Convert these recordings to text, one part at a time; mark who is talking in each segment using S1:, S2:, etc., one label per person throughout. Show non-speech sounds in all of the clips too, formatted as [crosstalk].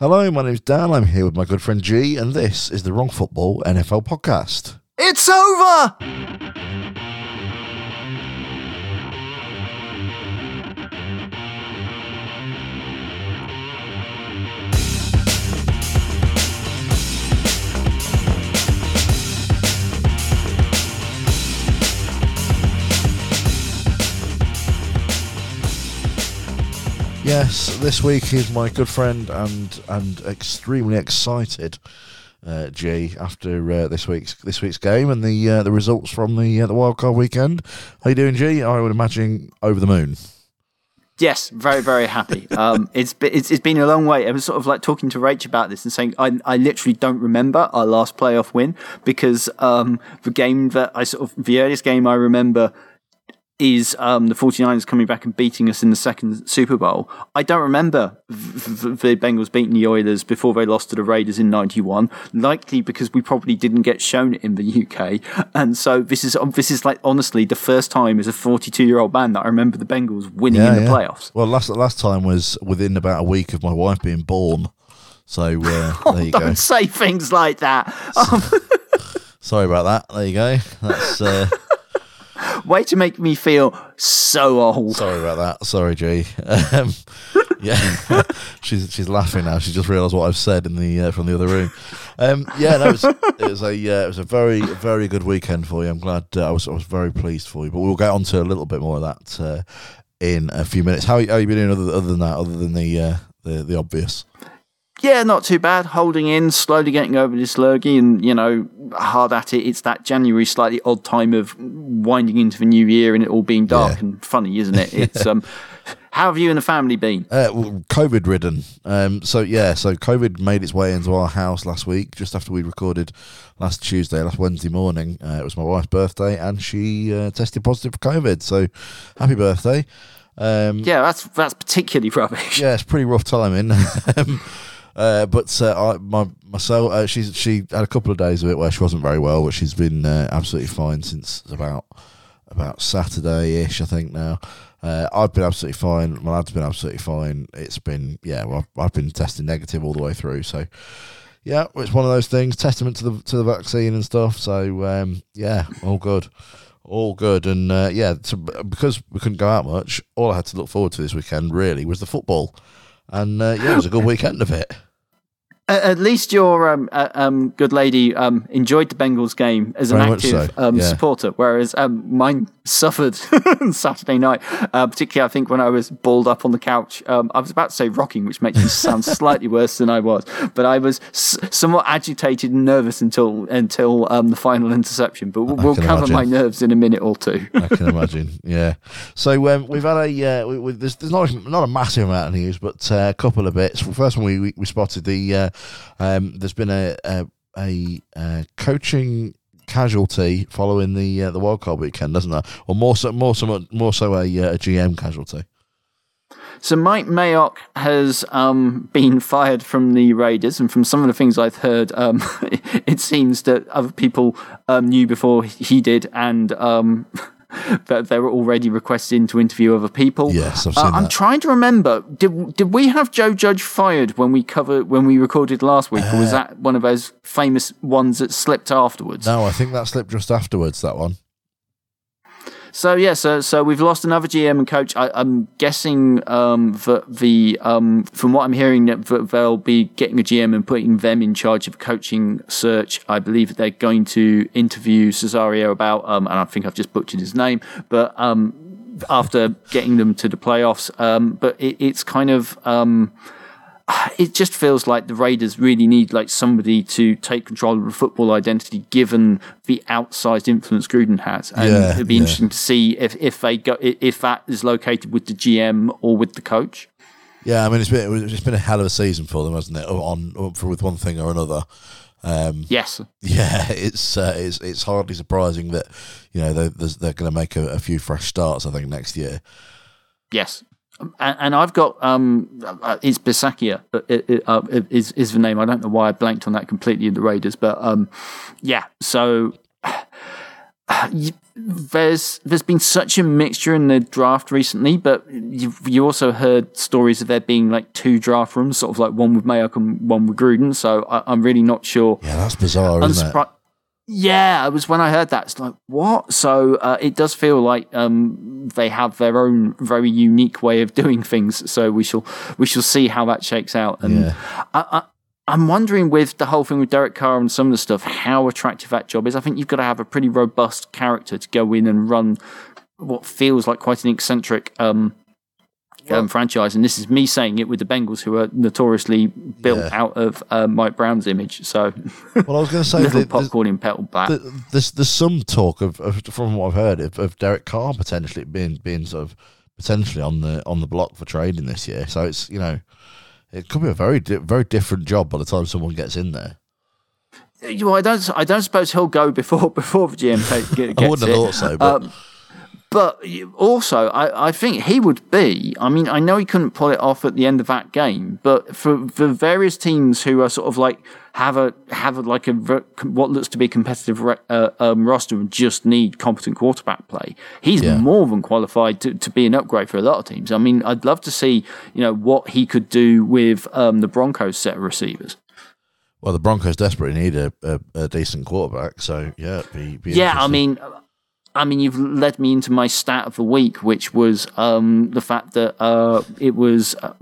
S1: Hello, my name's Dan. I'm here with my good friend Gee, and this is the Wrong Football NFL podcast.
S2: It's over!
S1: Yes, this week is my good friend and and extremely excited uh, Gee after uh, this week's this week's game and the uh, the results from the uh, the wildcard weekend. How you doing, Gee? I would imagine over the moon.
S2: Yes, very very happy. [laughs] Um, it's, it's it's been a long way. I was sort of like talking to Rach about this and saying I I literally don't remember our last playoff win because um, the game that I sort of the earliest game I remember is um, the 49ers coming back and beating us in the second Super Bowl. I don't remember the Bengals beating the Oilers before they lost to the Raiders in 91, likely because we probably didn't get shown it in the UK. And so this is this is like honestly the first time as a 42 year old man that I remember the Bengals winning yeah, in the yeah. playoffs.
S1: Well, last last time was within about a week of my wife being born. So uh,
S2: oh,
S1: there [laughs] you
S2: don't
S1: go.
S2: say things like that. Um, [laughs]
S1: Sorry about that. There you go. That's. Uh, [laughs]
S2: Way to make me feel so old.
S1: Sorry about that. Sorry, Gee. Um, yeah, [laughs] she's she's laughing now. She just realised what I've said in the uh, from the other room. Um, yeah, it was, it was a uh, it was a very very good weekend for you. I'm glad uh, I was I was very pleased for you. But we'll get on to a little bit more of that uh, in a few minutes. How how you been doing other, other than that? Other than the uh, the the obvious.
S2: Yeah, not too bad. Holding in, slowly getting over this lurgy, and you know, hard at it. It's that January slightly odd time of winding into the new year and it all being dark yeah. and funny, isn't it? [laughs] It's um, how have you and the family been?
S1: Uh, well, COVID ridden. Um, so yeah, so COVID made its way into our house last week, just after we recorded last Tuesday, last Wednesday morning. Uh, it was my wife's birthday, and she uh, tested positive for COVID. So happy birthday!
S2: Um, yeah, that's that's particularly [laughs] rubbish.
S1: Yeah, it's pretty rough timing. [laughs] Uh, but uh, I, my myself, uh, she's she had a couple of days of it where she wasn't very well, but she's been uh, absolutely fine since about about Saturday ish, I think now. Uh, I've been absolutely fine. My lad's been absolutely fine. It's been yeah, well, I've, I've been testing negative all the way through. So yeah, it's one of those things. Testament to the to the vaccine and stuff. So um, yeah, all good all good. And uh, yeah, so because we couldn't go out much, all I had to look forward to this weekend really was the football. And uh, yeah, it was a good [laughs] weekend of it
S2: at least your um, uh, um, good lady um, enjoyed the Bengals game as an Very active so. Um, yeah. supporter, whereas um, mine suffered [laughs] on Saturday night. Uh, particularly, I think when I was balled up on the couch, um, I was about to say rocking, which makes me sound [laughs] slightly worse than I was, but I was s- somewhat agitated and nervous until until the final interception. But we'll, we'll cover imagine. my nerves in a minute or two.
S1: I can imagine. Yeah. So we've had a uh, we, we, there's, there's not not a massive amount of news, but uh, a couple of bits. First one, we we, we spotted the uh, um, there's been a a, a, a coaching casualty following the uh, the wildcard weekend, doesn't there? Or more so, more so, more so a, uh, a GM casualty.
S2: So Mike Mayock has um, been fired from the Raiders, and from some of the things I've heard, um, [laughs] it seems that other people um, knew before he did, and um, that they were already requesting to interview other people.
S1: Yes, I've seen uh,
S2: I'm
S1: that.
S2: trying to remember. Did did we have Joe Judge fired when we covered when we recorded last week, uh, or was uh, that one of those famous ones that slipped afterwards?
S1: No, I think that slipped just afterwards. That one.
S2: So yeah, so so we've lost another GM and coach. I, am guessing um, that the um, from what I'm hearing that they'll be getting a GM and putting them in charge of coaching search. I believe that they're going to interview Caserio about, um, and I think I've just butchered his name, but um, after getting them to the playoffs. Um, but it, it's kind of um, [sighs] it just feels like the Raiders really need like somebody to take control of the football identity, given the outsized influence Gruden has. And yeah, it'd be yeah. interesting to see if, if they go if that is located with the GM or with the coach.
S1: Yeah, I mean it's been it's been a hell of a season for them, hasn't it? On for with one thing or another.
S2: Um, yes.
S1: Yeah, [laughs] it's uh, it's it's hardly surprising that you know they're, they're going to make a, a few fresh starts. I think next year.
S2: Yes, and, I've got um, uh, it's Bisaccia uh, is is the name. I don't know why I blanked on that completely in the Raiders, but um, yeah. So [sighs] there's there's been such a mixture in the draft recently, but you you also heard stories of there being like two draft rooms, sort of like one with Mayock and one with Gruden. So I, am really not sure.
S1: Yeah, that's bizarre, isn't it?
S2: Yeah, it was when I heard that. It's like what? So uh, it does feel like um, they have their own very unique way of doing things. So we shall we shall see how that shakes out. And yeah. I, I, I'm wondering with the whole thing with Derek Carr and some of the stuff, how attractive that job is. I think you've got to have a pretty robust character to go in and run what feels like quite an eccentric um, um, franchise. And this is me saying it with the Bengals, who are notoriously built yeah. out of uh, Mike Brown's image. So,
S1: well, I was going [laughs] to say,
S2: little the, popcorn in petal back.
S1: The, there's there's some talk of, of, from what I've heard of, of Derek Carr potentially being being sort of potentially on the on the block for trading this year. So it's you know it could be a very di- very different job by the time someone gets in there.
S2: Well, I don't. I don't suppose he'll go before [laughs] before the [laughs] GM gets
S1: I wouldn't have thought so, but.
S2: Um, but also, I, I think he would be. I mean, I know he couldn't pull it off at the end of that game, but for the various teams who are sort of like have a have a, like a what looks to be a competitive uh, um, roster and just need competent quarterback play, he's yeah. more than qualified to, to be an upgrade for a lot of teams. I mean, I'd love to see you know what he could do with um, the Broncos set of receivers.
S1: Well, the Broncos desperately need a, a, a decent quarterback, so yeah, be, be
S2: yeah. I mean, I mean, you've led me into my stat of the week, which was um, the fact that uh, it was uh,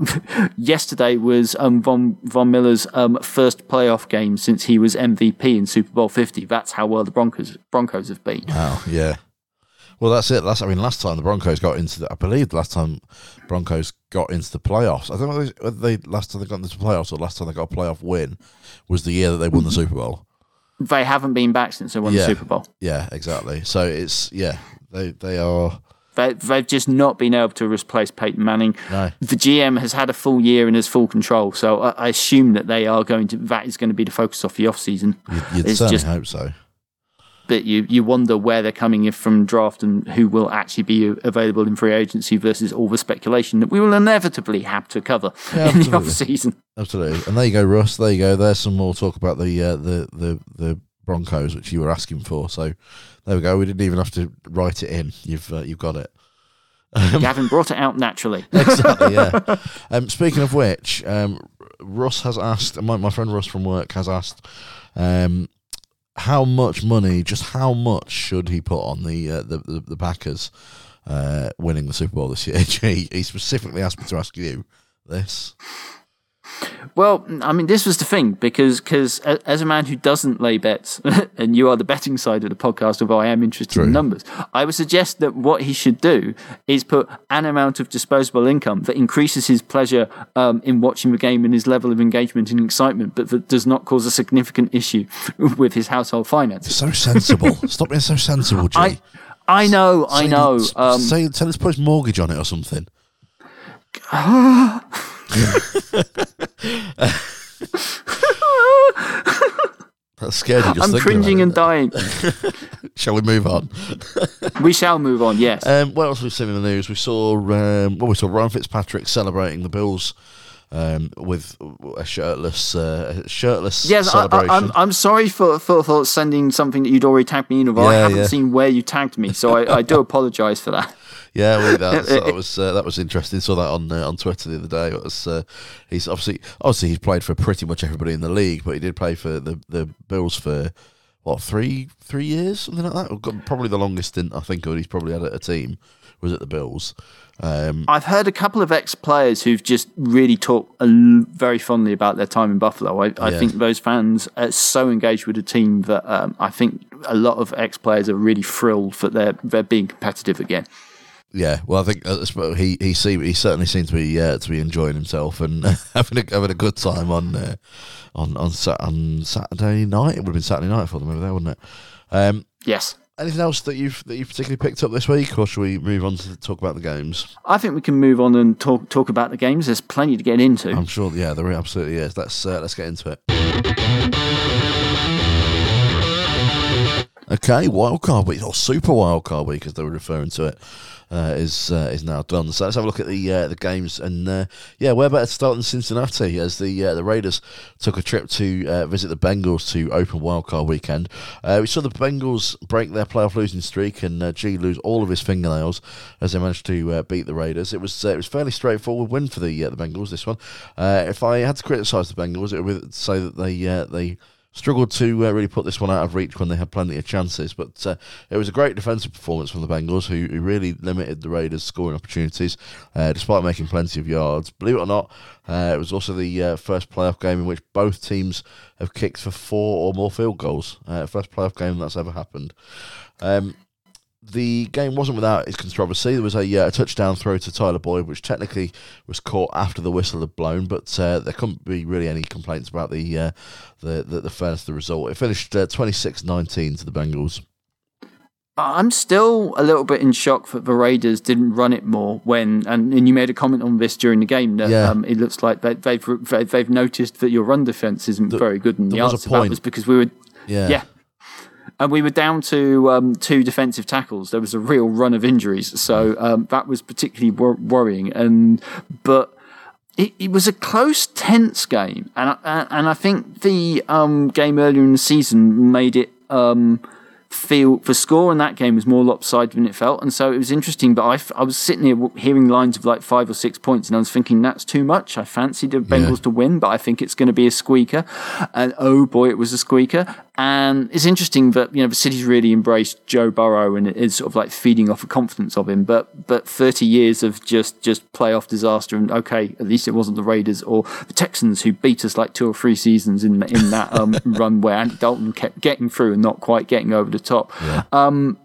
S2: [laughs] yesterday was um, Von Von Miller's um, first playoff game since he was MVP in Super Bowl Fifty. That's how well the Broncos Broncos have been.
S1: Wow, yeah. Well, that's it. Last, I mean, last time the Broncos got into the, I believe the last time Broncos got into the playoffs. I don't know whether they last time they got into the playoffs or last time they got a playoff win was the year that they won the Super Bowl
S2: they haven't been back since they won
S1: yeah.
S2: the Super Bowl.
S1: Yeah, exactly. So it's yeah, they they are.
S2: They, they've just not been able to replace Peyton Manning.
S1: No.
S2: The GM has had a full year and has full control, so I, I assume that they are going to. That is going to be the focus of the off season.
S1: You'd, you'd certainly just, hope so.
S2: But you you wonder where they're coming in from draft and who will actually be available in free agency versus all the speculation that we will inevitably have to cover yeah, in the off season.
S1: Absolutely. And there you go, Russ. There you go. There's some more talk about the uh, the the the Broncos, which you were asking for. So there we go. We didn't even have to write it in. You've uh, you've got it.
S2: Gavin brought it out naturally. [laughs]
S1: exactly. Yeah. Um, speaking of which, um, Russ has asked. My, my friend Russ from work has asked. Um, how much money, just how much should he put on the uh, the, the, the Packers uh, winning the Super Bowl this year? [laughs] he, he specifically asked me to ask you this.
S2: Well, I mean, this was the thing because cause as a man who doesn't lay bets, [laughs] and you are the betting side of the podcast, although I am interested True. in numbers, I would suggest that what he should do is put an amount of disposable income that increases his pleasure um, in watching the game and his level of engagement and excitement, but that does not cause a significant issue [laughs] with his household finances.
S1: So sensible. [laughs] Stop being so sensible, Jay.
S2: I, I know, say, I know. Um,
S1: say, tell us to put his mortgage on it or something. [sighs] That scared you.
S2: I'm cringing and dying. [laughs]
S1: shall we move on?
S2: we shall move on. Yes.
S1: Um, what else have we seen in the news? We saw. Um, well, we saw Ryan Fitzpatrick celebrating the Bills um, with a shirtless, uh, shirtless yes, celebration.
S2: I, am I'm, I'm sorry for, for, for sending something that you'd already tagged me in. Of. Yeah, I haven't yeah. seen where you tagged me, so I, I do [laughs] apologise for that.
S1: Yeah, well, that, [laughs] that was uh, that was interesting. Saw that on uh, on Twitter the other day. It was uh, he's obviously obviously he's played for pretty much everybody in the league, but he did play for the the Bills for what three three years something like that. Probably the longest stint I think. He's probably had at a team was at the Bills. Um,
S2: I've heard a couple of ex players who've just really talked very fondly about their time in Buffalo. I, I yeah. think those fans are so engaged with the team that um, I think a lot of ex players are really thrilled that they're they're being competitive again.
S1: Yeah, well, I think uh, he he see, he certainly seems to be uh, to be enjoying himself and [laughs] having a, having a good time on uh, on on on Saturday night. It would have been Saturday night for them over there, wouldn't it? Um,
S2: yes.
S1: Anything else that you've that you've particularly picked up this week, or should we move on to talk about the games?
S2: I think we can move on and talk talk about the games. There's plenty to get into.
S1: I'm sure. Yeah, there absolutely is. Let's uh, let's get into it. Okay, wild card week or super wild card week, as they were referring to it, uh, is uh, is now done. So let's have a look at the uh, the games, and uh, yeah, where better to start than Cincinnati as the uh, the Raiders took a trip to uh, visit the Bengals to open wild card weekend. we saw the Bengals break their playoff losing streak and Gee lose all of his fingernails as they managed to beat the Raiders. It was it was fairly straightforward win for the the Bengals. This one, if I had to criticise the Bengals, it would say that they they struggled to uh, really put this one out of reach when they had plenty of chances. But uh, it was a great defensive performance from the Bengals, who, who really limited the Raiders' scoring opportunities, uh, despite making plenty of yards. Believe it or not, uh, it was also the uh, first playoff game in which both teams have kicked for four or more field goals. Uh, first playoff game that's ever happened. Um, the game wasn't without its controversy. There was a, uh, a, touchdown throw to Tyler Boyd, which technically was caught after the whistle had blown, but uh, there couldn't be really any complaints about the uh, the, the, the fairness of the result. It finished uh, 26-19 to the Bengals.
S2: I'm still a little bit in shock that the Raiders didn't run it more when, and, and you made a comment on this during the game that yeah. um, it looks like they, have they've, they've noticed that your run defense isn't the, very good, and the answer to that was because we were yeah. yeah and we were down to um, two defensive tackles. There was a real run of injuries, so um, that was particularly wor- worrying. And but it, it, was a close, tense game, and I, and I think the um, game earlier in the season made it um, feel the score in that game was more lopsided than it felt, and so it was interesting. But I, I was sitting here hearing lines of like five or six points, and I was thinking that's too much. I fancied the Bengals yeah. to win, but I think it's going to be a squeaker. And oh boy, it was a squeaker. And it's interesting that you know the city's really embraced Joe Burrow and is sort of like feeding off the confidence of him. But but thirty years of just just playoff disaster, and okay, at least it wasn't the Raiders or the Texans who beat us like two or three seasons in in that um, [laughs] run where Andy Dalton kept getting through and not quite getting over the top. Yeah. Um,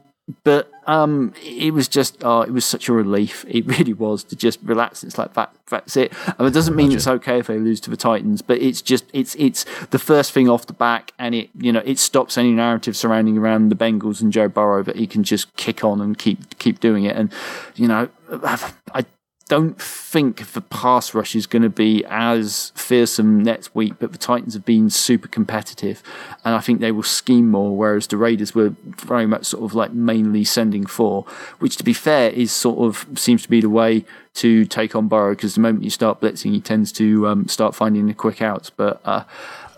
S2: but um, it was just oh, it was such a relief. [laughs] It really was to just relax. It's like that. That's it. And it doesn't mean it's okay if they lose to the Titans, but it's just it's it's the first thing off the back, and it you know it stops any narrative surrounding around the Bengals and Joe Burrow that he can just kick on and keep keep doing it. And you know, [sighs] I don't think the pass rush is going to be as fearsome next week, but the Titans have been super competitive, and I think they will scheme more. Whereas the Raiders were very much sort of like mainly sending four, which to be fair is sort of seems to be the way to take on Burrow because the moment you start blitzing, he tends to um, start finding the quick outs. But uh,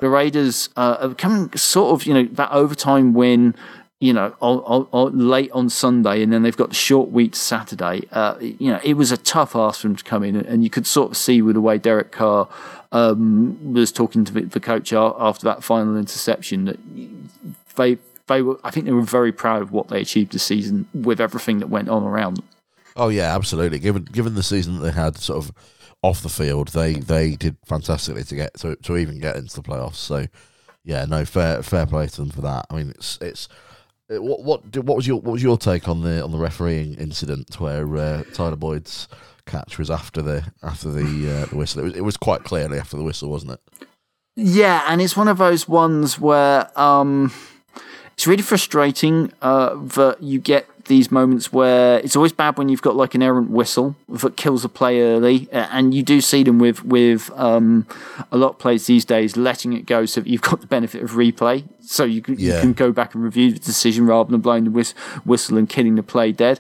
S2: the Raiders uh, are coming sort of you know that overtime win you know, on, on, late on Sunday, and then they've got the short week Saturday. Uh, you know, it was a tough ask for them to come in, and you could sort of see with the way Derek Carr um, was talking to the coach after that final interception that they they were. I think they were very proud of what they achieved this season with everything that went on around.
S1: Oh yeah, absolutely. Given given the season that they had, sort of off the field, they they did fantastically to get to to even get into the playoffs. So yeah, no fair fair play to them for that. I mean, it's it's what what what was your what was your take on the on the refereeing incident where uh, Tyler Boyd's catch was after the after the uh, the whistle? It was it was quite clearly after the whistle, wasn't it?
S2: Yeah, and it's one of those ones where um, it's really frustrating uh, that you get these moments where it's always bad when you've got like an errant whistle that kills a play early, and you do see them with with um, a lot of plays these days letting it go so that you've got the benefit of replay, so you yeah. you can go back and review the decision rather than blowing the whistle and killing the play dead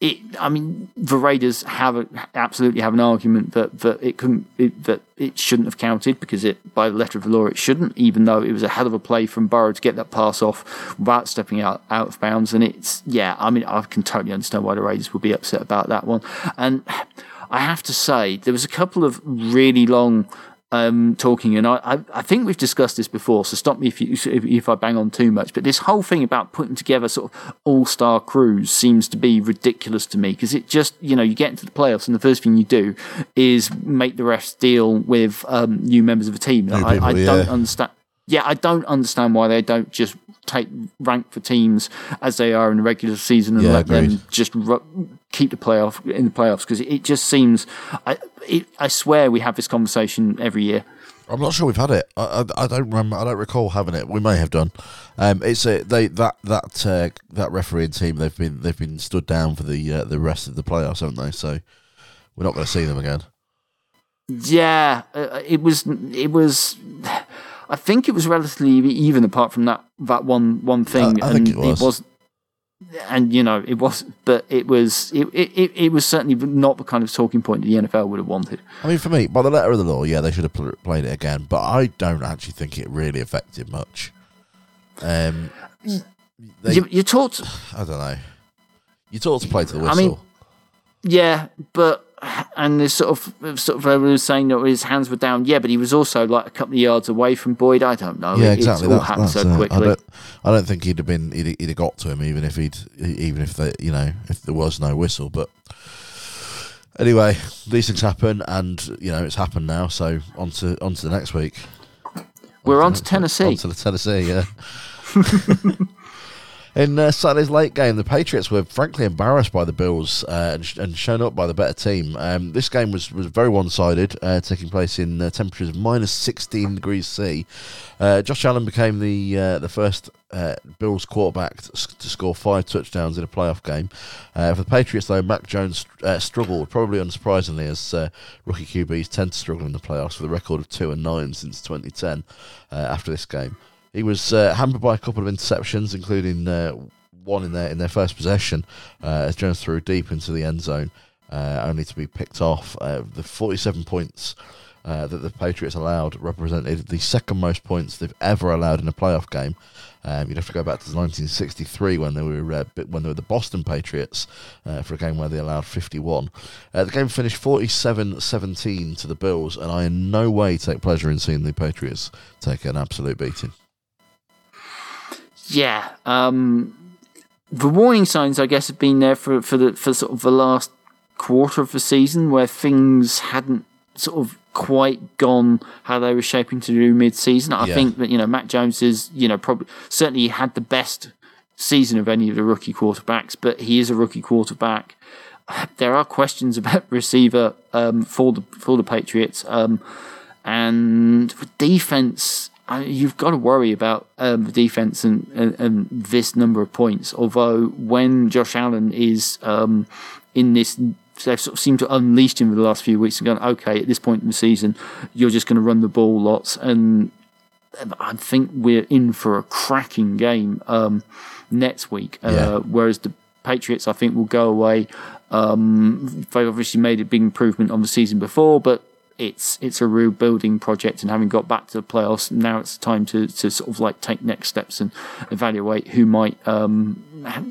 S2: it, I mean, the Raiders have a, absolutely have an argument that that it couldn't it, that it shouldn't have counted because it by the letter of the law it shouldn't, even though it was a hell of a play from Burrow to get that pass off without stepping out out of bounds. And it's yeah, I mean, I can totally understand why the Raiders would be upset about that one. And I have to say, there was a couple of really long um, talking, and I, I, I, think we've discussed this before. So stop me if you if, if, I bang on too much. But this whole thing about putting together sort of all star crews seems to be ridiculous to me because it just you know you get into the playoffs and the first thing you do is make the refs deal with um, new members of a team. I, I, don't understand. Yeah, I don't understand why they don't just take rank for teams as they are in the regular season and yeah, let agreed. them just keep the playoff in the playoffs because it just seems. I it, I swear we have this conversation every year.
S1: I'm not sure we've had it. I, I, I, don't remember. I don't recall having it. We may have done. Um, it's a, they that that uh, that refereeing team. They've been they've been stood down for the uh, the rest of the playoffs, haven't they? So we're not going to see them again.
S2: Yeah, uh, it was it was. I think it was relatively even apart from that that one one thing.
S1: I think it was.
S2: It was and you know it was, but it was it, it, it was certainly not the kind of talking point that the NFL would have wanted.
S1: I mean, for me, by the letter of the law, yeah, they should have pl- played it again, but I don't actually think it really affected much. Um, they,
S2: You, you talked, [sighs]
S1: I don't know. You taught to play to the
S2: I
S1: whistle.
S2: mean, yeah, but and this sort of sort of everyone was saying that his hands were down. Yeah, but he was also like a couple of yards away from Boyd. I don't know.
S1: yeah,
S2: It-
S1: exactly.
S2: It's all
S1: That's,
S2: happened
S1: that's,
S2: so
S1: uh, I
S2: quickly.
S1: don't, I don't think he'd have been. He'd, he'd have got to him even if he'd, even if the, you know, if there was no whistle. But anyway, these things happen, and you know it's happened now. So on to on to the next week.
S2: We're on
S1: to
S2: to Tennessee.
S1: On to the Tennessee, yeah. [laughs] In uh, Saturday's late game, the Patriots were frankly embarrassed by the Bills uh, and, sh- and shown up by the better team. Um, this game was, was very one sided, uh, taking place in uh, temperatures of minus 16 degrees C. Uh, Josh Allen became the uh, the first Bills quarterback to, s- to score five touchdowns in a playoff game. For the Patriots, though, Mac Jones struggled, probably unsurprisingly, as rookie QBs tend to struggle in the playoffs with a record of 2 and 9 since 2010 uh, after this game. He was uh, hampered by a couple of interceptions, including uh, one in their in their first possession uh, as Jones threw deep into the end zone, uh, only to be picked off. Uh, the 47 points uh, that the Patriots allowed represented the second most points they've ever allowed in a playoff game. Um, you'd have to go back to 1963 when they were uh, when they were the Boston Patriots uh, for a game where they allowed 51. Uh, the game finished 47-17 to the Bills, and I in no way take pleasure in seeing the Patriots take an absolute beating.
S2: Yeah. Um, the warning signs, I guess, have been there for, for the for sort of the last quarter of the season where things hadn't sort of quite gone how they were shaping to do mid-season. I
S1: Yeah.
S2: think that you know Mac Jones is you know probably certainly had the best season of any of the rookie quarterbacks, but he is a rookie quarterback. [sighs] There are questions about [laughs] receiver um, for the for the Patriots. Um, and for defense, I, you've got to worry about um, the defense and, and, and this number of points. Although when Josh Allen is um, in this, they've sort of seemed to unleash him for the last few weeks and gone, okay, at this point in the season, you're just going to run the ball lots. And I think we're in for a cracking game um, next week. Uh,
S1: Yeah.
S2: Whereas the Patriots, I think, will go away. Um, they obviously made a big improvement on the season before, but it's it's a rebuilding project. And having got back to the playoffs, now it's time to, to sort of like take next steps and evaluate who might. Um,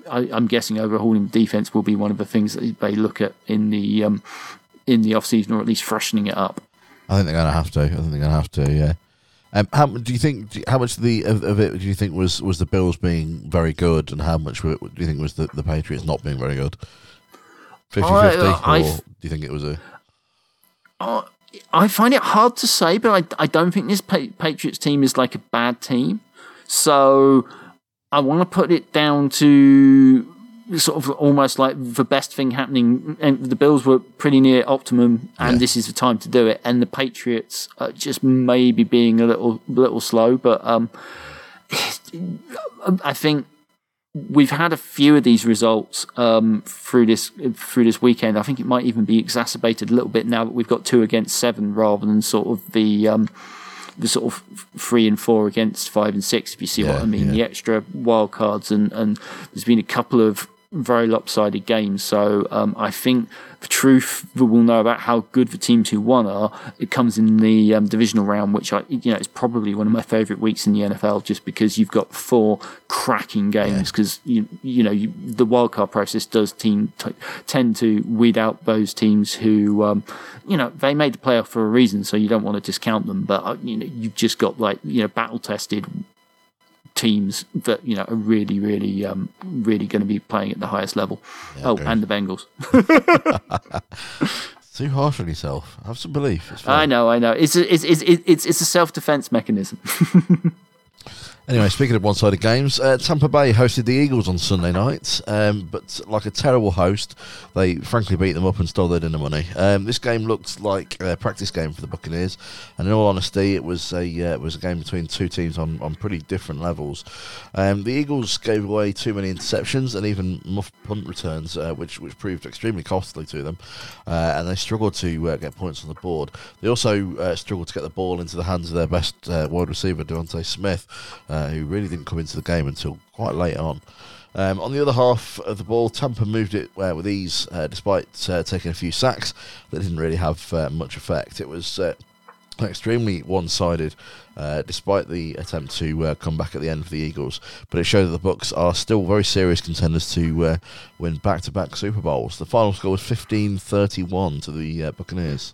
S2: I, I'm guessing overhauling the defense will be one of the things that they look at in the um, in the off season, or at least freshening it up.
S1: I think they're going to have to. I think they're going to have to. Yeah. Um, how do you think? do you- How much of the of, of it do you think was, was the Bills being very good, and how much it do you think was the, the Patriots not being very good? 50-50,
S2: I-
S1: or
S2: I-
S1: do you think it was a?
S2: Uh, I find it hard to say, but I, I don't think this Patriots team is like a bad team. So I want to put it down to sort of almost like the best thing happening. And the Bills were pretty near optimum, and
S1: Yeah.
S2: this is the time to do it. And the Patriots are just maybe being a little little slow, but um, [sighs] I think we've had a few of these results um, through this through this weekend. I think it might even be exacerbated a little bit now that we've got two against seven rather than sort of the um, the sort of three and four against five and six. If you see what I mean,
S1: yeah.
S2: the extra wild cards and and there's been a couple of very lopsided games. So um, I think the truth that we'll know about how good the teams who won are, it comes in the um, divisional round, which I you know is probably one of my favourite weeks in the NFL, just because you've got four cracking games. Because you you know you, the wildcard process does team t- tend to weed out those teams who um, you know they made the playoff for a reason, so you don't want to discount them. But uh, you know you've just got like you know battle tested teams that you know are really, really, um, really going to be playing at the highest level. oh,
S1: agreed.
S2: and the Bengals. [laughs] [laughs]
S1: Too harsh on yourself. Have some belief.
S2: I know, I know. It's a, it's it's it's it's a self defense mechanism. [laughs]
S1: Anyway, speaking of one-sided games, uh, Tampa Bay hosted the Eagles on Sunday night, um, but like a terrible host, they frankly beat them up and stole their dinner money. Um, this game looked like a practice game for the Buccaneers, and in all honesty, it was a uh, it was a game between two teams on, on pretty different levels. Um, the Eagles gave away too many interceptions and even muff punt returns, uh, which which proved extremely costly to them, uh, and they struggled to uh, get points on the board. They also uh, struggled to get the ball into the hands of their best wide receiver, DeVonta Smith uh, who really didn't come into the game until quite late on. Um, on the other half of the ball, Tampa moved it uh, with ease, uh, despite uh, taking a few sacks that didn't really have uh, much effect. It was uh, extremely one-sided, despite the attempt to come back at the end for the Eagles. But it showed that the Bucks are still very serious contenders to win back-to-back Super Bowls. The final score was 15-31 to the Buccaneers.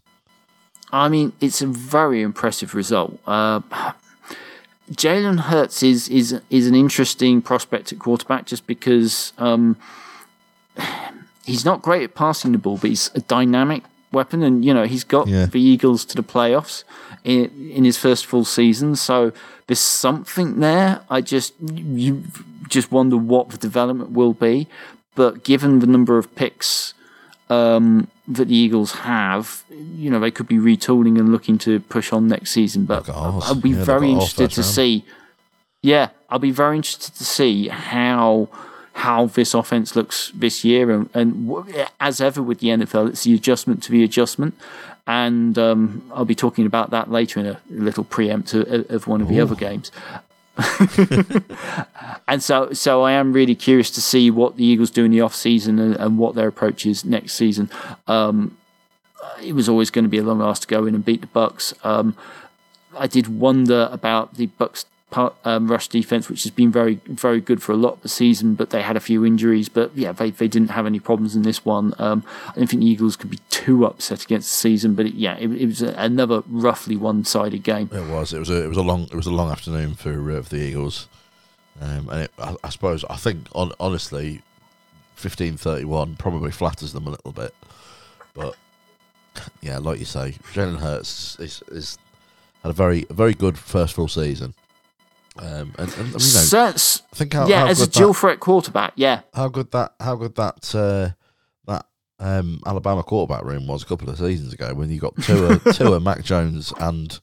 S2: I mean, it's a very impressive result. Uh, Jalen Hurts is is is an interesting prospect at quarterback just because um, he's not great at passing the ball, but he's a dynamic weapon, and you know he's got yeah. the Eagles to the playoffs in in his first full season. So there's something there. I just you just wonder what the development will be, but given the number of picks um, that the Eagles have, you know, they could be retooling and looking to push on next season. But I'll be yeah, very interested to round. see. Yeah, I'll be very interested to see how how this offense looks this year, and, and as ever with the NFL, it's the adjustment to the adjustment. And um, I'll be talking about that later in a little preempt of, of one of the Ooh. other games. [laughs] and so, so I am really curious to see what the Eagles do in the off season and, and what their approach is next season. Um, it was always going to be a long ask to go in and beat the Bucks. Um, I did wonder about the Bucks um, rush defense, which has been very, very good for a lot of the season, but they had a few injuries. But yeah, they, they didn't have any problems in this one. Um, I don't think the Eagles could be too upset against the season, but it, yeah, it, it was a, another roughly one-sided game.
S1: It was. It was a. It was a long. It was a long afternoon for, uh, for the Eagles, um, and it, I, I, suppose I think on, honestly, fifteen thirty-one probably flatters them a little bit, but yeah, like you say, Jalen Hurts is, is had a very very good first full season. Um, and, and you know,
S2: Sense, think how, yeah, how as a dual that, threat quarterback, yeah.
S1: How good that how good that uh, that um, Alabama quarterback room was a couple of seasons ago when you got Tua, [laughs] Tua, Mac Jones, and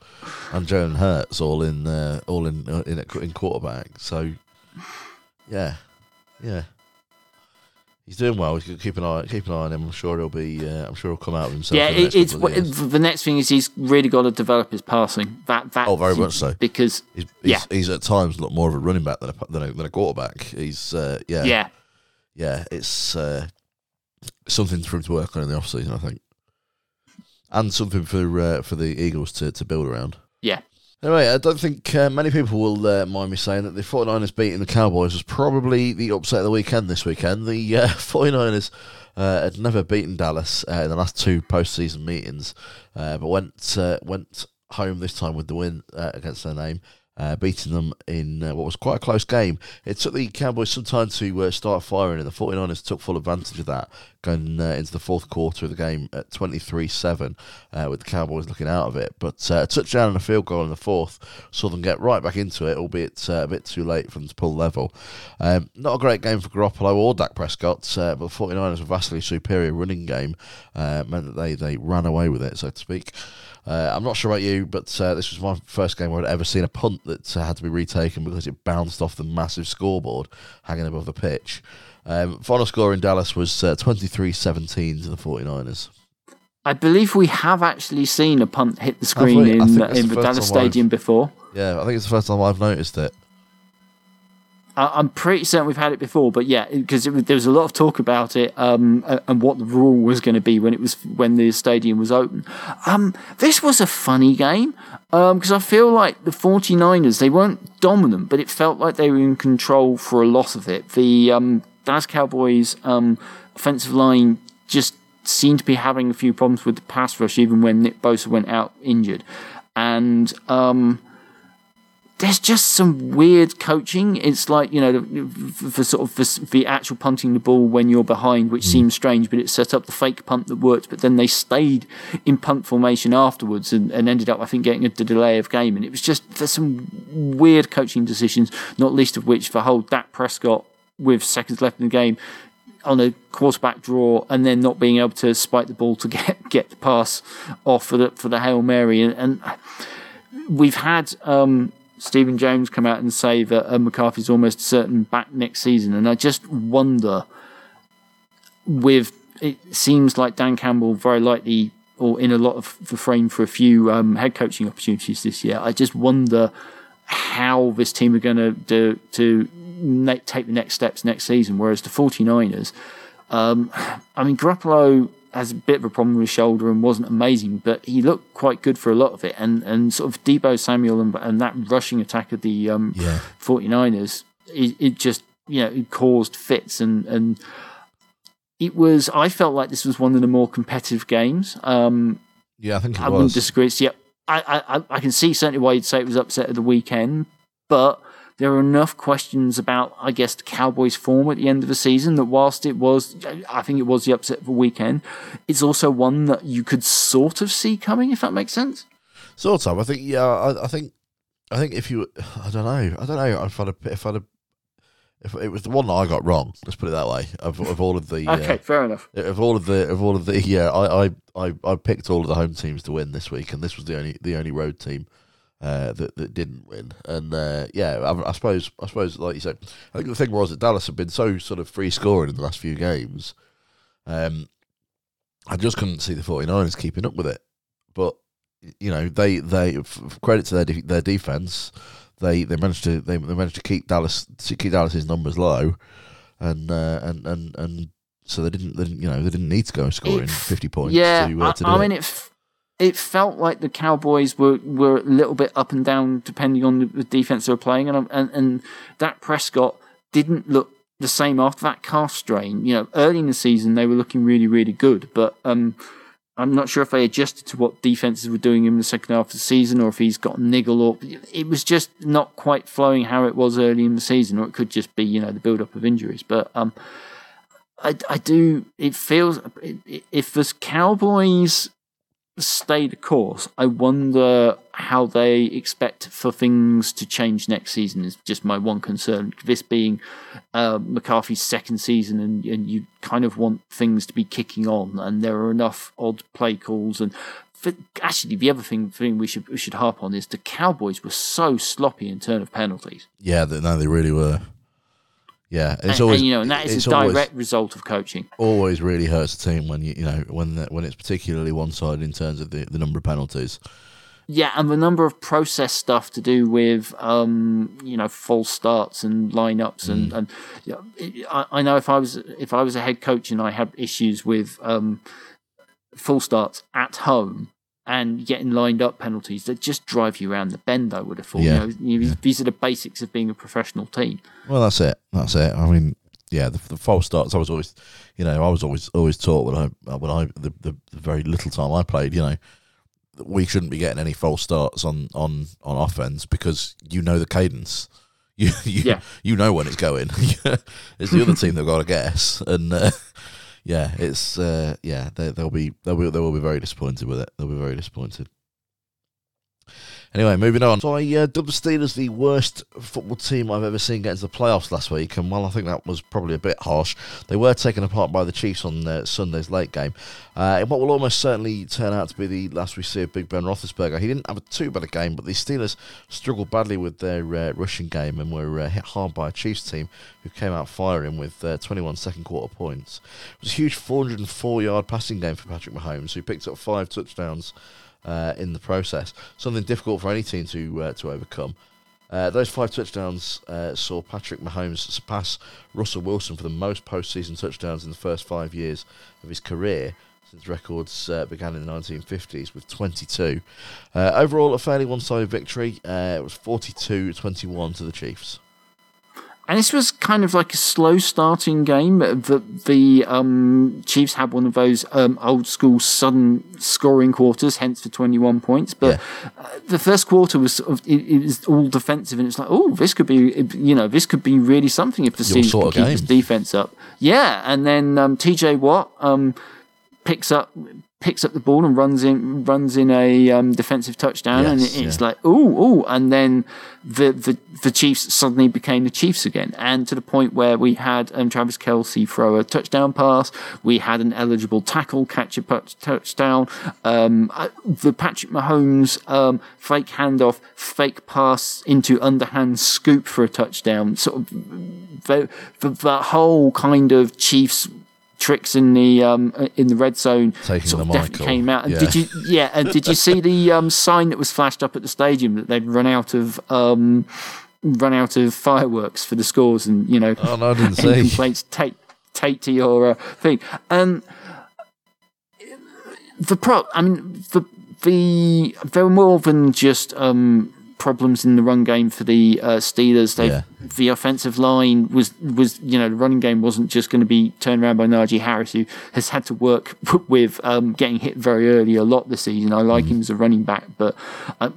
S1: and Jalen Hurts all in uh, all in uh, in in quarterback. So yeah, yeah he's doing well. He's keep an eye keep an eye on him. I'm sure he'll be. Uh, I'm sure he'll come out of himself.
S2: Yeah, it, it's the next thing is he's really got to develop his passing. That that
S1: oh, very much so.
S2: Because
S1: he's,
S2: he's, yeah,
S1: he's at times a lot more of a running back than a than a, than a quarterback. He's uh, yeah
S2: yeah
S1: yeah. It's uh, something for him to work on in the off season, I think, and something for uh, for the Eagles to to build around.
S2: Yeah.
S1: Anyway, I don't think uh, many people will uh, mind me saying that the 49ers beating the Cowboys was probably the upset of the weekend this weekend. The uh, [laughs] 49ers uh, had never beaten Dallas uh, in the last two postseason meetings, uh, but went went home this time with the win against their name uh, beating them in uh, what was quite a close game. It took the Cowboys some time to uh, start firing, and the 49ers took full advantage of that, going uh, into the fourth quarter of the game at 23 7, uh, with the Cowboys looking out of it. But uh, a touchdown and a field goal in the fourth saw them get right back into it, albeit a bit too late for them to pull level. Um, not a great game for Garoppolo or Dak Prescott, but the 49ers' were vastly superior running game meant that they, they ran away with it, so to speak. Uh, I'm not sure about you, but uh, this was my first game where I'd ever seen a punt that uh, had to be retaken because it bounced off the massive scoreboard hanging above the pitch. Um, final score in Dallas was uh, 23 17 to the 49ers.
S2: I believe we have actually seen a punt hit the screen in, in the, the Dallas Stadium
S1: I've,
S2: before.
S1: Yeah, I think it's the first time I've noticed it.
S2: I'm pretty certain we've had it before, but yeah, because there was a lot of talk about it um, and what the rule was going to be when it was when the stadium was open. Um, this was a funny game because um, I feel like the 49ers they weren't dominant, but it felt like they were in control for a lot of it. The um, Dallas Cowboys um, offensive line just seemed to be having a few problems with the pass rush, even when Nick Bosa went out injured, and um, there's just some weird coaching. It's like you know, for, for sort of for the actual punting the ball when you're behind, which mm. seems strange, but it set up the fake punt that worked. But then they stayed in punt formation afterwards and, and ended up, I think, getting a delay of game. And it was just there's some weird coaching decisions, not least of which for whole Dak Prescott with seconds left in the game on a quarterback draw and then not being able to spike the ball to [laughs] get get the pass off for the for the hail mary and, and we've had um, Stephen Jones come out and say that uh, McCarthy's almost certain back next season, and I just wonder. With it seems like Dan Campbell very likely or in a lot of the frame for a few um, head coaching opportunities this year. I just wonder how this team are going to do to take the next steps next season. Whereas the 49ers, um, [sighs] I mean, Garoppolo has a bit of a problem with his shoulder and wasn't amazing, but he looked quite good for a lot of it. And and sort of Deebo Samuel and, and that rushing attack of the um, yeah. 49ers, it, it, just, you know, it caused fits. And, and it was, I felt like this was one of the more competitive games. Um,
S1: yeah, I think it
S2: I
S1: was.
S2: wouldn't disagree. So, yeah, I, I, I can see certainly why you'd say it was upset of the weekend, but there are enough questions about, I guess, the Cowboys' form at the end of the season that whilst it was, I think it was the upset of the weekend, it's also one that you could sort of see coming, if that makes sense.
S1: Sort of. I think, yeah, I, I think, I think if you, [sighs] I don't know, I don't know if I'd have, if I'd have, if it was the one that I got wrong, let's put it that way. Of, of all of the [laughs]
S2: okay, uh, fair enough.
S1: Of all of the of all of the yeah, I, I I I picked all of the home teams to win this week, and this was the only the only road team uh, that that didn't win. And uh, yeah, I, I, suppose I suppose like you said, I think the thing was that Dallas had been so sort of free scoring in the last few games. Um, I just couldn't see the 49ers keeping up with it. But you know, they they credit to their de- their defense, they they managed to they, they managed to keep Dallas to keep Dallas's numbers low, and uh, and and and so they didn't they didn't you know they didn't need to go scoring fifty points.
S2: Yeah,
S1: to,
S2: uh, to I, I mean it it felt like the Cowboys were, were a little bit up and down depending on the, the defense they were playing, and and and Dak Prescott didn't look the same after that calf strain. You know, early in the season they were looking really really good, but um, I'm not sure if they adjusted to what defenses were doing in the second half of the season, or if he's got a niggle, or it was just not quite flowing how it was early in the season, or it could just be you know the build up of injuries, but um. I, I do. It feels if the Cowboys stay the course, I wonder how they expect for things to change next season. Is just my one concern. This being uh, McCarthy's second season, and, and you kind of want things to be kicking on, and there are enough odd play calls. And actually, the other thing, thing we should we should harp on is the Cowboys were so sloppy in turn of penalties.
S1: Yeah, no, they really were. Yeah,
S2: it's and, always and, you know, and that is a direct always, result of coaching.
S1: Always really hurts a team when you you know when the, when it's particularly one sided in terms of the, the number of penalties.
S2: Yeah, and the number of process stuff to do with um, you know false starts and lineups and mm. and you know, I, I, know if I was if I was a head coach and I had issues with um, full starts at home, and getting lined up penalties that just drive you around the bend. I would have thought. Yeah. You know, yeah. These are the basics of being a professional team.
S1: Well, that's it. That's it. I mean, yeah, the, the false starts. I was always, you know, I was always always taught when I when I the, the, the very little time I played, you know, we shouldn't be getting any false starts on on on offense because you know the cadence. [laughs] You you, yeah. you know when it's going. [laughs] it's the other team that got to guess, and uh, yeah, it's uh, yeah, they, they'll be they'll be they will be very disappointed with it. They'll be very disappointed. Anyway, moving on. So I uh, dubbed the Steelers the worst football team I've ever seen get into the playoffs last week, and while I think that was probably a bit harsh, they were taken apart by the Chiefs on uh, Sunday's late game. Uh, in what will almost certainly turn out to be the last we see of Big Ben Roethlisberger. He didn't have a too bad a game, but the Steelers struggled badly with their uh, rushing game and were uh, hit hard by a Chiefs team who came out firing with uh, 21 second quarter points. It was a huge 404 yard passing game for Patrick Mahomes, who picked up five touchdowns uh, in the process. Something difficult for any team to uh, to overcome. Uh, those five touchdowns uh, saw Patrick Mahomes surpass Russell Wilson for the most postseason touchdowns in the first five years of his career since records uh, began in the 1950s with 22. Uh, overall, a fairly one sided victory. it was 42 21 to the Chiefs.
S2: And this was kind of like a slow starting game. The the um, Chiefs had one of those um, old school sudden scoring quarters, hence the twenty one points. But
S1: Yeah.
S2: uh, the first quarter was sort of it, it was all defensive, and it's like, oh, this could be you know this could be really something if the Steelers can keep
S1: game.
S2: defense up. Yeah, and then um, T.J. Watt um, picks up picks up the ball and runs in runs in a um, defensive touchdown, and
S1: Yes,
S2: it, it's
S1: yeah.
S2: like ooh ooh, and then the, the the Chiefs suddenly became the Chiefs again, and to the point where we had um, Travis Kelce throw a touchdown pass, we had an eligible tackle catch a touch- touchdown, um, uh, the Patrick Mahomes um, fake handoff, fake pass into underhand scoop for a touchdown, sort of the, the, the whole kind of Chiefs tricks in the um in the red zone
S1: Taking
S2: sort of definitely came out. And
S1: yeah.
S2: did you yeah, and did you see the um sign that was flashed up at the stadium that they'd run out of um run out of fireworks for the scores and you know
S1: Oh, no, I didn't [laughs] see.
S2: complaints take take to your uh, thing. And the prop I mean the the there were more than just um problems in the run game for the uh, Steelers. They
S1: Yeah.
S2: the offensive line was was you know the running game wasn't just going to be turned around by Najee Harris, who has had to work [laughs] with um, getting hit very early a lot this season. I like him as a running back, but I,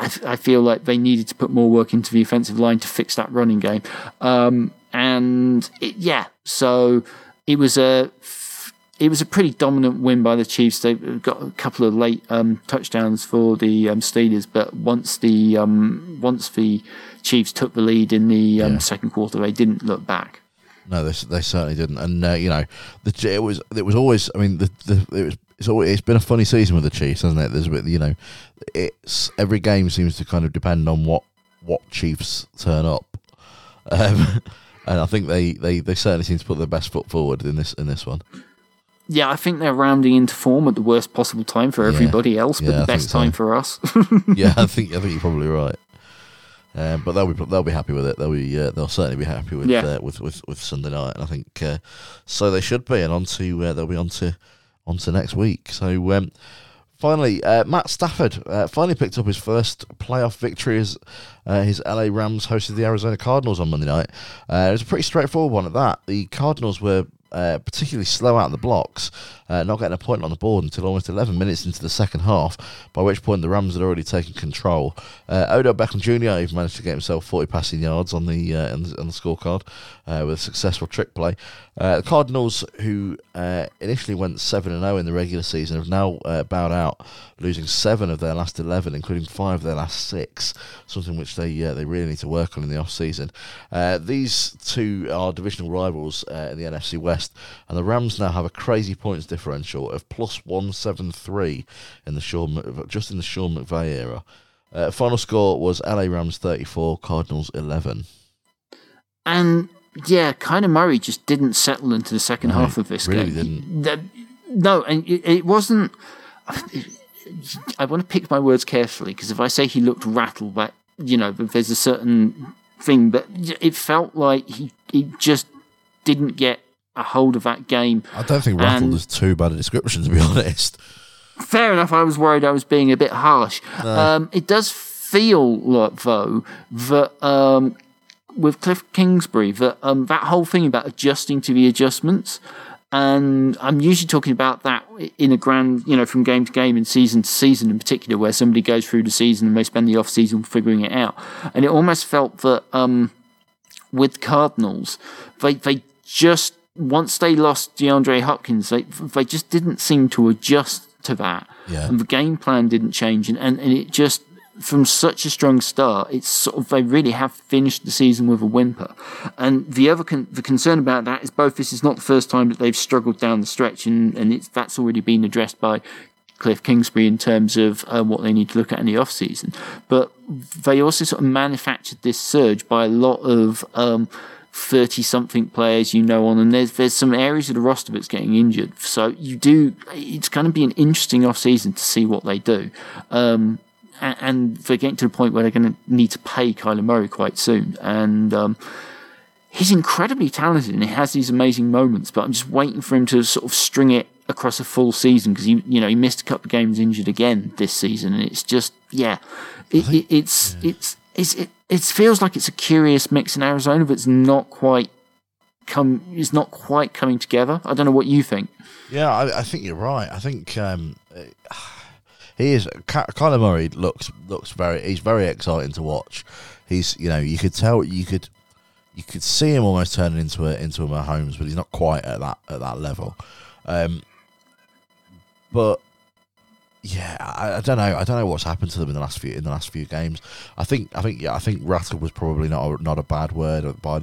S2: I, I feel like they needed to put more work into the offensive line to fix that running game. Um, and it, yeah, so it was a it was a pretty dominant win by the Chiefs. They got a couple of late um, touchdowns for the um, Steelers, but once the um, once the Chiefs took the lead in the um,
S1: Yeah.
S2: second quarter, they didn't look back.
S1: No, they, they certainly didn't. And uh, you know, the it was it was always. I mean, the, the it was it's always, it's been a funny season with the Chiefs, hasn't it? There's a bit, you know, it's every game seems to kind of depend on what what Chiefs turn up. [laughs] Um, and I think they, they, they certainly seem to put their best foot forward in this in this one.
S2: Yeah, I think they're rounding into form at the worst possible time for
S1: Yeah.
S2: everybody else, but
S1: Yeah,
S2: the best
S1: so.
S2: time for us. [laughs]
S1: yeah, I [laughs] think I think you're probably right. Um, but they'll be they'll be happy with it. They'll be uh, they'll certainly be happy with
S2: Yeah.
S1: uh, with, with with Sunday night. And I think uh, so they should be. And on to uh, they'll be on to on to next week. So um, finally, uh, Matt Stafford uh, finally picked up his first playoff victory as uh, his LA Rams hosted the Arizona Cardinals on Monday night. Uh, it was a pretty straightforward one at that. The Cardinals were. Uh, particularly slow out of the blocks, uh, not getting a point on the board until almost 11 minutes into the second half, by which point the Rams had already taken control. Uh, Odell Beckham Jr. even managed to get himself 40 passing yards on the uh, on the, the scorecard uh, with a successful trick play. Uh, the Cardinals, who uh, initially went 7 and 0 in the regular season, have now bowed out, losing seven of their last 11, including five of their last six, something which they they really need to work on in the off season. These two are divisional rivals in the NFC West, and the Rams now have a crazy points differential of plus 173 in the Sean just in the Sean McVay era. Uh, final score was LA Rams 34, Cardinals 11.
S2: And yeah, Kyler Murray just didn't settle into the second
S1: No,
S2: half of this
S1: really
S2: game. The- no, and it, it wasn't. I want to pick my words carefully because if I say he looked rattled, that you know, there's a certain thing, but it felt like he he just didn't get a hold of that game.
S1: I don't think rattled
S2: And-
S1: is too bad a description, to be [laughs] honest.
S2: Fair enough. I was worried I was being a bit harsh. Um, it does feel like, though, that um, with Cliff Kingsbury, that um, that whole thing about adjusting to the adjustments, and I'm usually talking about that in a grand, you know, from game to game and season to season in particular, where somebody goes through the season and they spend the off season figuring it out. And it almost felt that um, with Cardinals, they they just once they lost DeAndre Hopkins, they they just didn't seem to adjust to that.
S1: Yeah.
S2: And the game plan didn't change, and, and, and it just from such a strong start, it's sort of they really have finished the season with a whimper. And the other con- the concern about that is both this is not the first time that they've struggled down the stretch, and and it's that's already been addressed by. Cliff Kingsbury in terms of uh, what they need to look at in the off season, but they also sort of manufactured this surge by a lot of um, thirty something players you know on, and there's there's some areas of the roster that's getting injured. So you do it's going to be an interesting off season to see what they do. Um, and they're getting to the point where they're going to need to pay Kyler Murray quite soon, and um, he's incredibly talented and he has these amazing moments. But I'm just waiting for him to sort of string it across a full season because he, you know, he missed a couple of games injured again this season, and it's just yeah, it, it, it's it's it's it, it feels like it's a curious mix in Arizona, but it's not quite come. It's not quite coming together. I don't know what you think.
S1: Yeah, I, I think you're right. I think um, he is. Kyler Murray looks looks very. He's very exciting to watch. He's you know you could tell you could you could see him almost turning into a into a Mahomes, but he's not quite at that at that level. Um, but yeah, I, I, don't know. I don't know what's happened to them in the last few in the last few games. I think I think yeah, I think rattle was probably not a, not a bad word uh, by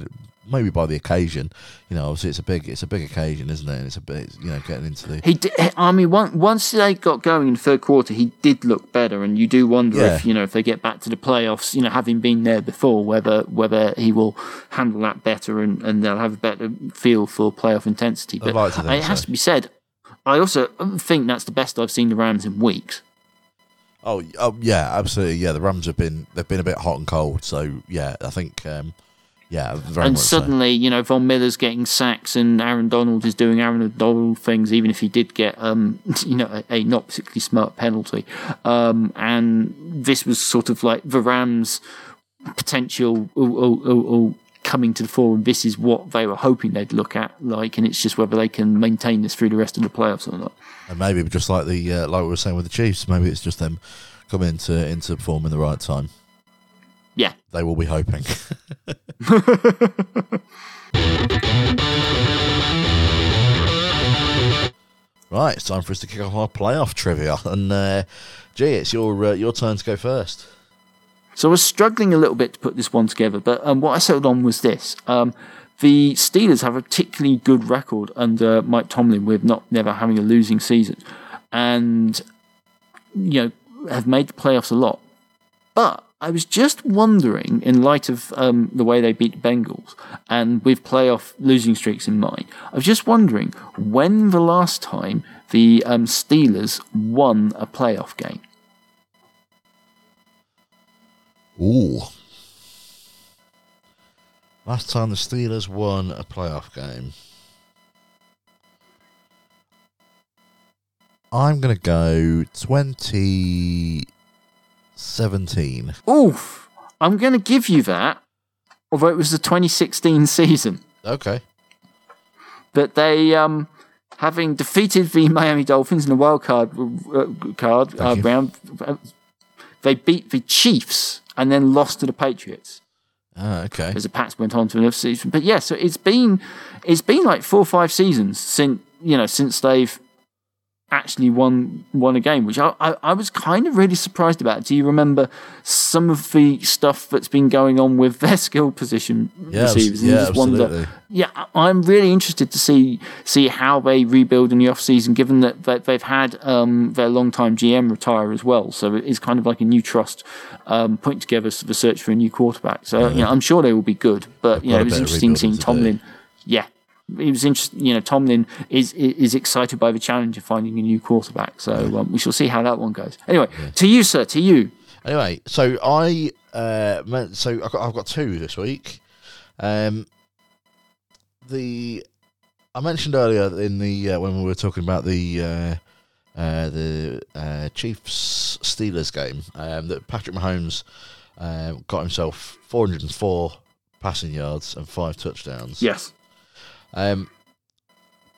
S1: maybe by the occasion. You know, obviously it's a big it's a big occasion, isn't it? And it's a bit you know getting into the.
S2: He did, I mean, once they got going in the third quarter, he did look better, and you do wonder yeah. if you know if they get back to the playoffs, you know, having been there before, whether whether he will handle that better and, and they'll have a better feel for playoff intensity. But like it has to be said, I also think that's the best I've seen the Rams in weeks.
S1: Oh, oh yeah, absolutely. Yeah, the Rams have been they've been a bit hot and cold. So yeah, I think um, yeah,
S2: and suddenly
S1: so.
S2: you know Von Miller's getting sacks and Aaron Donald is doing Aaron Donald things, even if he did get um, [laughs] you know a, a not particularly smart penalty. Um, and this was sort of like the Rams' potential. Oh, oh, oh, coming to the fore, and this is what they were hoping they'd look at. Like, and it's just whether they can maintain this through the rest of the playoffs or not.
S1: And maybe just like the uh, like we were saying with the Chiefs, maybe it's just them coming into into form in the right time.
S2: Yeah,
S1: they will be hoping. [laughs] right, it's time for us to kick off our playoff trivia, and uh, Gee, it's your uh, your turn to go first.
S2: So I was struggling a little bit to put this one together, but um, what I settled on was this. Um, the Steelers have a particularly good record under Mike Tomlin with not never having a losing season, and you know have made the playoffs a lot. But I was just wondering, in light of um, the way they beat the Bengals and with playoff losing streaks in mind, I was just wondering when the last time the um, Steelers won a playoff game.
S1: Ooh. Last time the Steelers won a playoff game. I'm going to go 2017.
S2: Oof. I'm going to give you that, although it was the 2016 season.
S1: Okay.
S2: But they, um, having defeated the [laughs] Miami Dolphins in the wild card, uh, card uh, round, uh, they beat the Chiefs and then lost to the Patriots.
S1: Ah, okay.
S2: As the Pats went on to another season, but yeah, so it's been it's been like four or five seasons since you know since they've actually won won a game, which I, I, I, was kind of really surprised about. Do you remember some of the stuff that's been going on with [laughs] their skill position
S1: yeah,
S2: receivers?
S1: And yeah, just absolutely.
S2: wonder, yeah, I'm really interested to see see how they rebuild in the off season, given that, that they've had um, their long time GM retire as well. So it's kind of like a new trust um, putting together the search for a new quarterback. So yeah. you know, I'm sure they will be good, but you know, it was interesting seeing Tomlin. Yeah, it was interesting. You know, Tomlin is is excited by the challenge of finding a new quarterback. So um, we shall see how that one goes. Anyway, yeah. to you, sir. To you.
S1: Anyway, so I uh, so I've got, I've got two this week. Um, the I mentioned earlier in the uh, when we were talking about the uh, uh, the uh, Chiefs Steelers game um, that Patrick Mahomes uh, got himself 404 passing yards and five touchdowns.
S2: Yes.
S1: Um,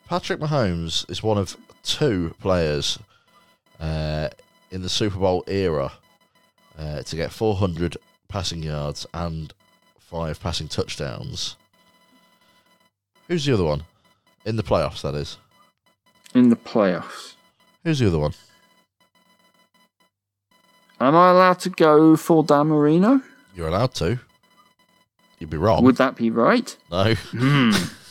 S1: Patrick Mahomes is one of two players uh, in the Super Bowl era uh, to get 400 passing yards and five passing touchdowns. Who's the other one? In the playoffs, that is.
S2: In the playoffs.
S1: Who's the other one?
S2: Am I allowed to go for Dan Marino?
S1: You're allowed to. You'd be wrong.
S2: Would that be right?
S1: No.
S2: Hmm. [laughs]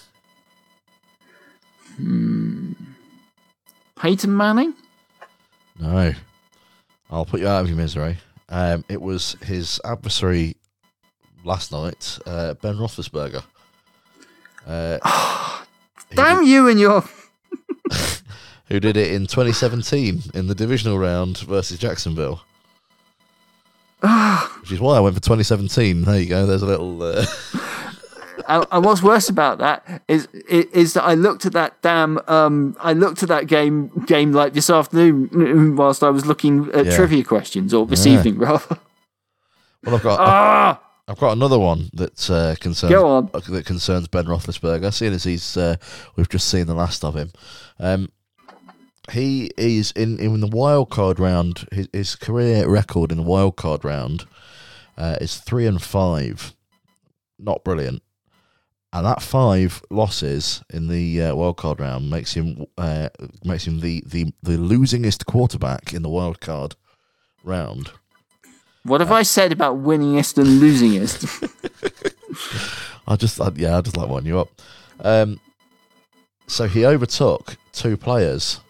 S2: Peyton Manning?
S1: No. I'll put you out of your misery. Um, it was his adversary last night, uh, Ben Roethlisberger.
S2: Uh, [sighs] Damn did, you and your. [laughs]
S1: who did it in 2017 in the divisional round versus Jacksonville. [sighs] Which is why I went for 2017. There you go. There's a little. Uh... [laughs]
S2: and, what's worse about that is is that I looked at that damn um, I looked at that game game like this afternoon whilst I was looking at yeah. trivia questions or this yeah. evening [laughs] rather.
S1: Well, I've got
S2: ah
S1: I've got another one that uh, concerns
S2: Go on.
S1: that concerns Ben Roethlisberger. Seeing as he's, uh, we've just seen the last of him. Um, he is in in the wild card round. His, his career record in the wild card round uh, is three and five. Not brilliant. And that five losses in the uh, wild card round makes him uh, makes him the, the, the losingest quarterback in the wild card round.
S2: What have I said about winningest and losingest? [laughs]
S1: I just, I, yeah, I just like winding you up. Um, so he overtook two players.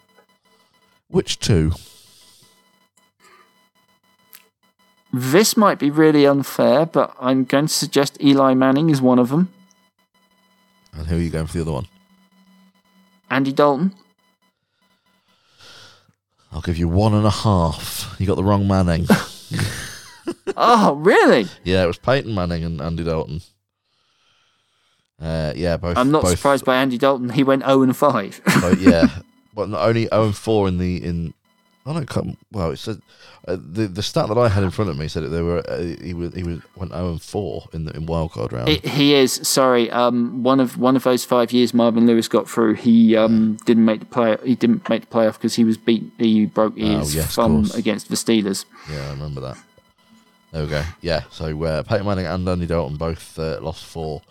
S1: Which two?
S2: this might be really unfair, but I'm going to suggest Eli Manning is one of them.
S1: And who are you going for the other one?
S2: Andy Dalton.
S1: I'll give you one and a half. You got the wrong Manning. [laughs] [laughs]
S2: Oh, really?
S1: yeah, it was Peyton Manning and Andy Dalton. Uh, yeah, both.
S2: I'm not
S1: both,
S2: surprised by Andy Dalton. He went 0 and 5.
S1: both- yeah, [laughs] well, not only zero and four in the in. I don't come. Well, it said uh, the the stat that I had in front of me said that they were uh, he was he was went zero and four in the in wildcard round.
S2: It, he is sorry. Um, one of one of those five years Marvin Lewis got through. He um didn't make the play. He didn't make the playoff because he was beat. He broke his
S1: Oh, yes,
S2: thumb against the Steelers.
S1: Yeah, I remember that. There we go. Yeah, so uh, Peyton Manning and Andy Dalton both uh, lost four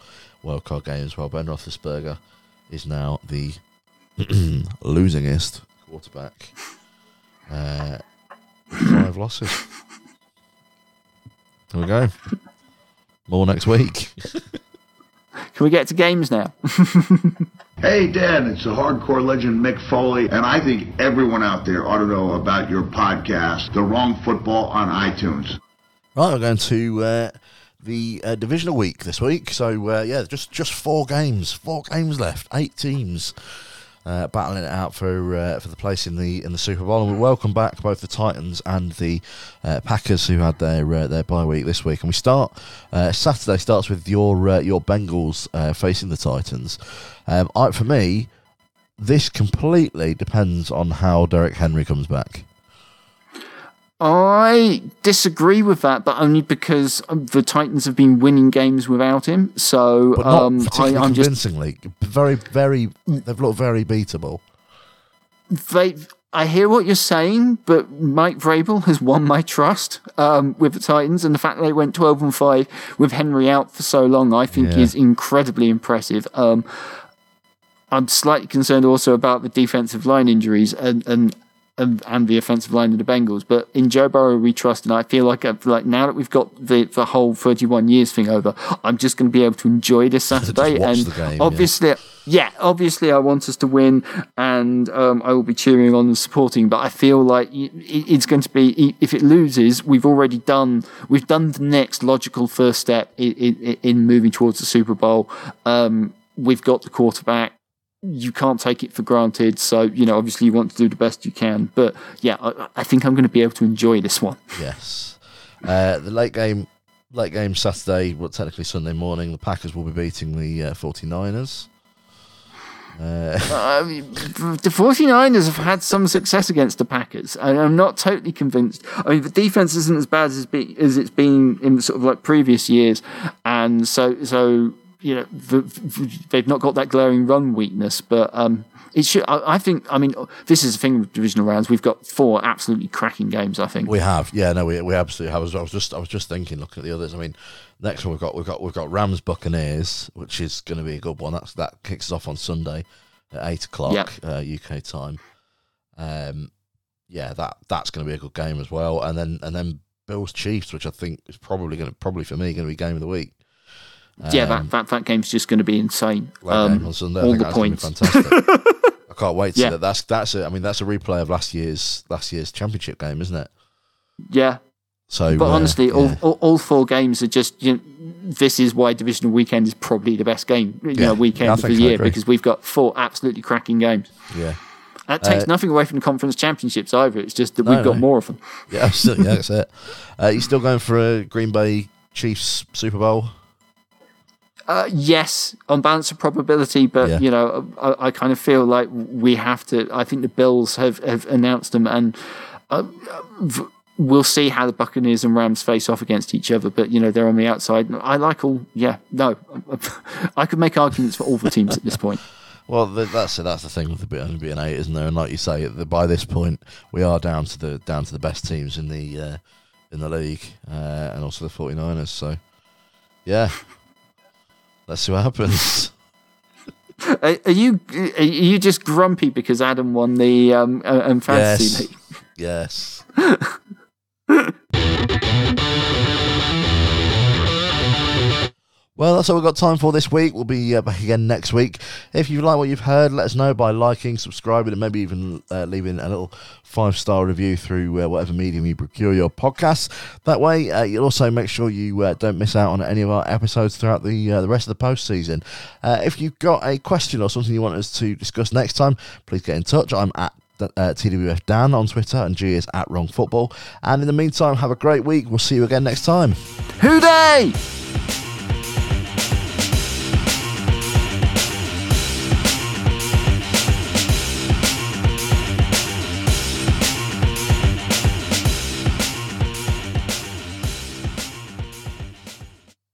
S1: wildcard games, while Ben Roethlisberger is now the [clears throat] losingest quarterback. Uh, five losses. There we go. More next week. [laughs]
S2: Can we get to games now? [laughs]
S3: Hey, Dan, it's the hardcore legend Mick Foley, and I think everyone out there ought to know about your podcast, The Wrong Football on iTunes.
S1: Right, we're going to uh, the uh, divisional week this week. So uh, yeah, just just four games, four games left, eight teams uh, battling it out for uh, for the place in the in the Super Bowl. And we welcome back both the Titans and the uh, Packers who had their uh, their bye week this week. And we start uh, Saturday starts with your uh, your Bengals facing the Titans. Um, I, for me, this completely depends on how Derrick Henry comes back.
S2: I disagree with that, but only because the Titans have been winning games without him. So
S1: but not
S2: um, I,
S1: particularly
S2: I'm just
S1: convincingly. Very, very, they've looked very beatable.
S2: they. I hear what you're saying, but Mike Vrabel has won my trust um, with the Titans, and the fact that they went 12 and five with Henry out for so long, I think,
S1: Yeah.
S2: is incredibly impressive. Um, I'm slightly concerned also about the defensive line injuries and and and, and the offensive line of the Bengals. But in Joe Burrow, we trust, and I feel like I feel like now that we've got the the whole 31 years thing over, I'm just going to be able to enjoy this Saturday. and
S1: game,
S2: obviously, yeah. obviously, I want us to win, and um, I will be cheering on and supporting. But I feel like it- it's going to be if it loses, we've already done we've done the next logical first step in, in, in moving towards the Super Bowl. Um, we've got the quarterback you can't take it for granted. So, you know, obviously you want to do the best you can. But yeah, I, I think I'm going to be able to enjoy this one. [laughs]
S1: Yes. Uh, the late game, late game Saturday, well, technically Sunday morning, the Packers will be beating the uh, 49ers. Uh, [laughs]
S2: I mean, the 49ers have had some success against the Packers. And I'm not totally convinced. I mean, the defense isn't as bad as, be, as it's been in sort of like previous years. And so, so you know, the, the- they've not got that glaring run weakness. But um, it should, I, I think, I mean, this is the thing with divisional rounds. We've got four absolutely cracking games, I think.
S1: we have, yeah, no, we, we absolutely have. I was, I was just, I was just thinking, looking at the others. I mean, next one we've got, we've got, we've got Rams Buccaneers, which is going to be a good one. That's that kicks us off on Sunday at eight o'clock
S2: Yep.
S1: uh, UK time. Um, yeah, that that's going to be a good game as well. And then and then Bills Chiefs, which I think is probably going to probably for me going to be game of the week.
S2: Yeah,
S1: Um,
S2: that, that, that game's just going to be insane. Um,
S1: on Sunday.
S2: All the
S1: that's gonna be
S2: points.
S1: fantastic. [laughs] I can't wait to
S2: Yeah.
S1: that. That's that's a, I mean that's a replay of last year's last year's championship game, isn't it?
S2: yeah,
S1: So,
S2: but
S1: uh,
S2: honestly, all,
S1: yeah.
S2: all all four games are just. You know, this is why divisional weekend is probably the best game, you
S1: Yeah.
S2: know, weekend of the year because we've got four absolutely cracking games.
S1: yeah,
S2: That takes
S1: Uh,
S2: nothing away from the conference championships either. It's just that
S1: No,
S2: we've got
S1: no.
S2: more of them.
S1: yeah, absolutely, yeah, that's it. Uh, you still going for a Green Bay Chiefs Super Bowl?
S2: Uh, yes, on balance of probability, but
S1: Yeah.
S2: you know, I, I kind of feel like we have to. I think the Bills have, have announced them, and uh, v- we'll see how the Buccaneers and Rams face off against each other. But you know they're on the outside. I like all. Yeah, no, [laughs] I could make arguments for all the teams at this point. [laughs]
S1: Well, that's that's the thing with the only being eight, isn't there? And like you say, by this point, we are down to the down to the best teams in the uh, in the league, uh, and also the 49ers. So, yeah, let's see what happens. [laughs]
S2: Are, are, you are you just grumpy because Adam won the um, um fantasy
S1: yes. league? Yes. [laughs] Well, that's all we've got time for this week. We'll be uh, back again next week. If you like what you've heard, let us know by liking, subscribing, and maybe even uh, leaving a little five star review through uh, whatever medium you procure your podcasts. That way, uh, you'll also make sure you uh, don't miss out on any of our episodes throughout the uh, the rest of the post season. if you've got a question or something you want us to discuss next time, please get in touch. I'm at uh, TWF Dan on Twitter, and Gee is at Wrong Football. And in the meantime, have a great week. We'll see you again next time.
S2: Who they?